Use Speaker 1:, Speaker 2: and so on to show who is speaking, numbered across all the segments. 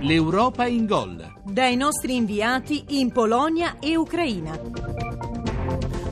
Speaker 1: L'Europa in gol.
Speaker 2: Dai nostri inviati in Polonia e Ucraina.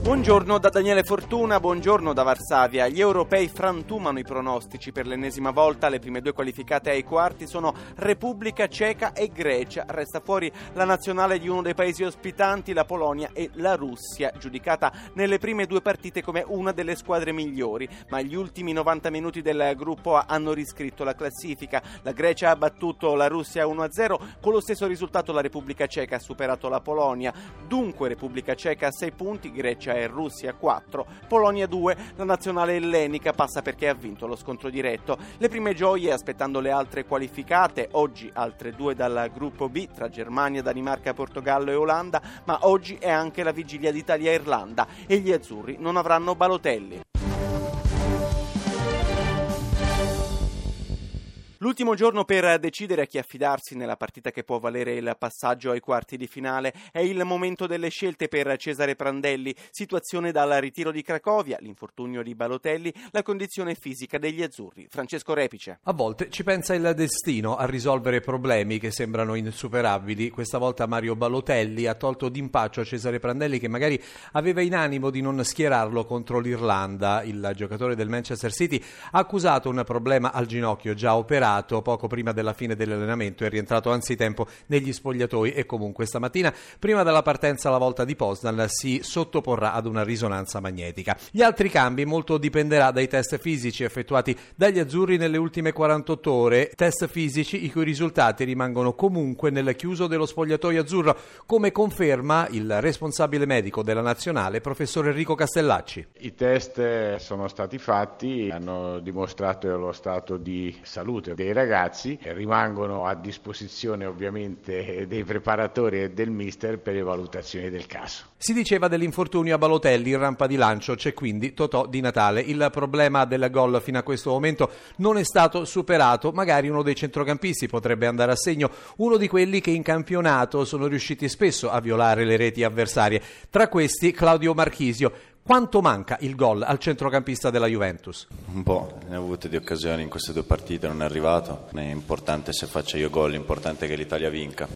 Speaker 3: Buongiorno da Daniele Fortuna, buongiorno da Varsavia. Gli europei frantumano i pronostici per l'ennesima volta. Le prime due qualificate ai quarti sono Repubblica Ceca e Grecia. Resta fuori la nazionale di uno dei paesi ospitanti, la Polonia e la Russia, giudicata nelle prime due partite come una delle squadre migliori. Ma gli ultimi 90 minuti del gruppo A hanno riscritto la classifica. La Grecia ha battuto la Russia 1-0. Con lo stesso risultato la Repubblica Ceca ha superato la Polonia. Dunque Repubblica Ceca a 6 punti, Grecia e Russia 4, Polonia 2, la nazionale ellenica passa perché ha vinto lo scontro diretto. Le prime gioie aspettando le altre qualificate, oggi altre due dal gruppo B tra Germania, Danimarca, Portogallo e Olanda, ma oggi è anche la vigilia d'Italia e Irlanda e gli azzurri non avranno Balotelli. L'ultimo giorno per decidere a chi affidarsi nella partita che può valere il passaggio ai quarti di finale è il momento delle scelte per Cesare Prandelli, situazione dal ritiro di Cracovia, l'infortunio di Balotelli, la condizione fisica degli azzurri. Francesco Repice.
Speaker 4: A volte ci pensa il destino a risolvere problemi che sembrano insuperabili. Questa volta Mario Balotelli ha tolto d'impaccio Cesare Prandelli che magari aveva in animo di non schierarlo contro l'Irlanda. Il giocatore del Manchester City ha accusato un problema al ginocchio già operato operato poco prima della fine dell'allenamento, è rientrato anzitempo negli spogliatoi e comunque stamattina, prima della partenza alla volta di Poznan, si sottoporrà ad una risonanza magnetica. Gli altri cambi molto dipenderà dai test fisici effettuati dagli azzurri nelle ultime 48 ore, test fisici i cui risultati rimangono comunque nel chiuso dello spogliatoio azzurro, come conferma il responsabile medico della nazionale, professor Enrico Castellacci.
Speaker 5: I test sono stati fatti, hanno dimostrato lo stato di salute dei ragazzi rimangono a disposizione ovviamente dei preparatori e del mister per le valutazioni del caso.
Speaker 4: Si diceva dell'infortunio a Balotelli in rampa di lancio, c'è quindi Totò di Natale. Il problema del gol fino a questo momento non è stato superato, magari uno dei centrocampisti potrebbe andare a segno, uno di quelli che in campionato sono riusciti spesso a violare le reti avversarie. Tra questi Claudio Marchisio. Quanto manca il gol al centrocampista della Juventus?
Speaker 6: Un po', ne ho avute di occasioni in queste due partite, non è arrivato. Non è importante se faccia io gol, è che l'Italia vinca.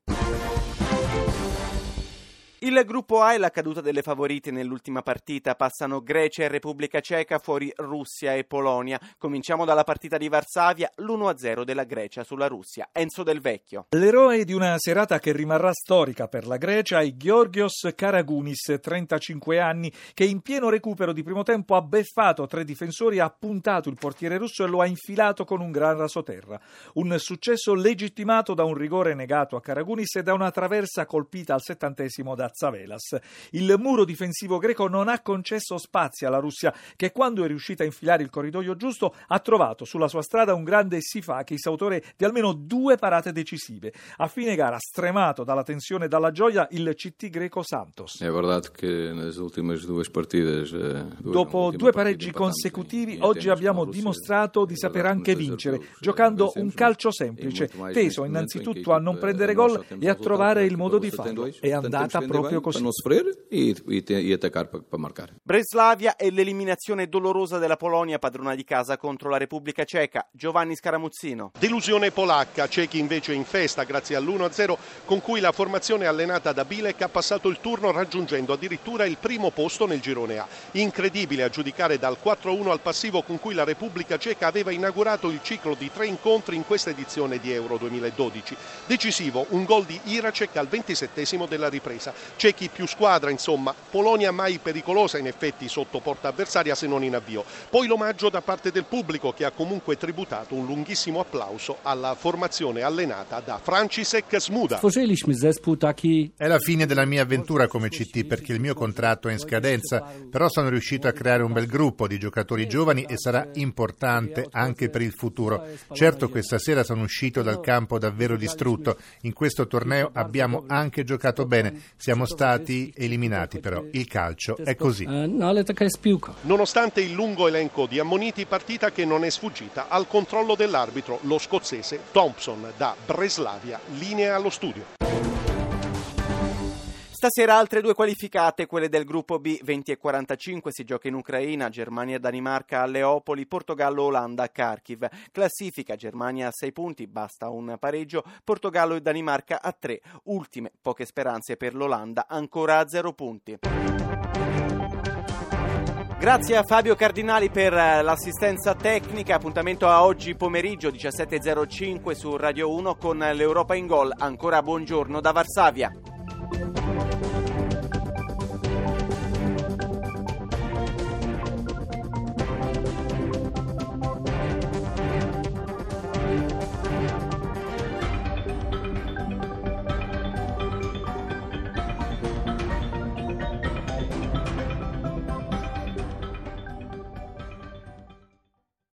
Speaker 3: Il gruppo A è la caduta delle favorite nell'ultima partita. Passano Grecia e Repubblica Ceca, fuori Russia e Polonia. Cominciamo dalla partita di Varsavia, l'1-0 della Grecia sulla Russia. Enzo Del Vecchio.
Speaker 7: L'eroe di una serata che rimarrà storica per la Grecia è Georgios Karagounis, 35 anni, che in pieno recupero di primo tempo ha beffato tre difensori, ha puntato il portiere russo e lo ha infilato con un gran rasoterra. Un successo legittimato da un rigore negato a Karagounis e da una traversa colpita al settantesimo da Zavelas. Il muro difensivo greco non ha concesso spazi alla Russia, che quando è riuscita a infilare il corridoio giusto ha trovato sulla sua strada un grande Sifakis, autore di almeno due parate decisive. A fine gara, stremato dalla tensione e dalla gioia, il CT greco Santos.
Speaker 8: È vero che nelle ultime due partite...
Speaker 7: Eh, Dopo due pareggi consecutivi, oggi abbiamo dimostrato di saper anche vincere, giocando un calcio semplice, teso innanzitutto a non prendere gol e a trovare il modo di farlo. È andata proprio proprio così.
Speaker 3: Breslavia e l'eliminazione dolorosa della Polonia padrona di casa contro la Repubblica Ceca. Giovanni Scaramuzzino.
Speaker 9: Delusione polacca, cechi invece in festa grazie all'1-0 con cui la formazione allenata da Bilek ha passato il turno raggiungendo addirittura il primo posto nel girone A. Incredibile a giudicare dal 4-1 al passivo con cui la Repubblica Ceca aveva inaugurato il ciclo di tre incontri in questa edizione di Euro 2012. Decisivo un gol di Iracek al 27 della ripresa cechi più squadra, insomma, Polonia mai pericolosa in effetti sotto porta avversaria se non in avvio. Poi l'omaggio da parte del pubblico che ha comunque tributato un lunghissimo applauso alla formazione allenata da Francisek Smuda.
Speaker 10: È la fine della mia avventura come CT perché il mio contratto è in scadenza, però sono riuscito a creare un bel gruppo di giocatori giovani e sarà importante anche per il futuro. Certo questa sera sono uscito dal campo davvero distrutto, in questo torneo abbiamo anche giocato bene, siamo siamo stati eliminati, però il calcio è così. Eh,
Speaker 9: Nonostante il lungo elenco di ammoniti, partita che non è sfuggita al controllo dell'arbitro, lo scozzese Thompson da Breslavia, linea allo studio.
Speaker 3: Stasera altre due qualificate, quelle del gruppo B 20 e 45 si gioca in Ucraina, Germania Danimarca a Leopoli, Portogallo Olanda a Kharkiv. Classifica Germania a 6 punti, basta un pareggio, Portogallo e Danimarca a 3. Ultime poche speranze per l'Olanda, ancora a 0 punti. Grazie a Fabio Cardinali per eh, l'assistenza tecnica. Appuntamento a oggi pomeriggio 17.05 su Radio 1 con l'Europa in Gol. Ancora buongiorno da Varsavia.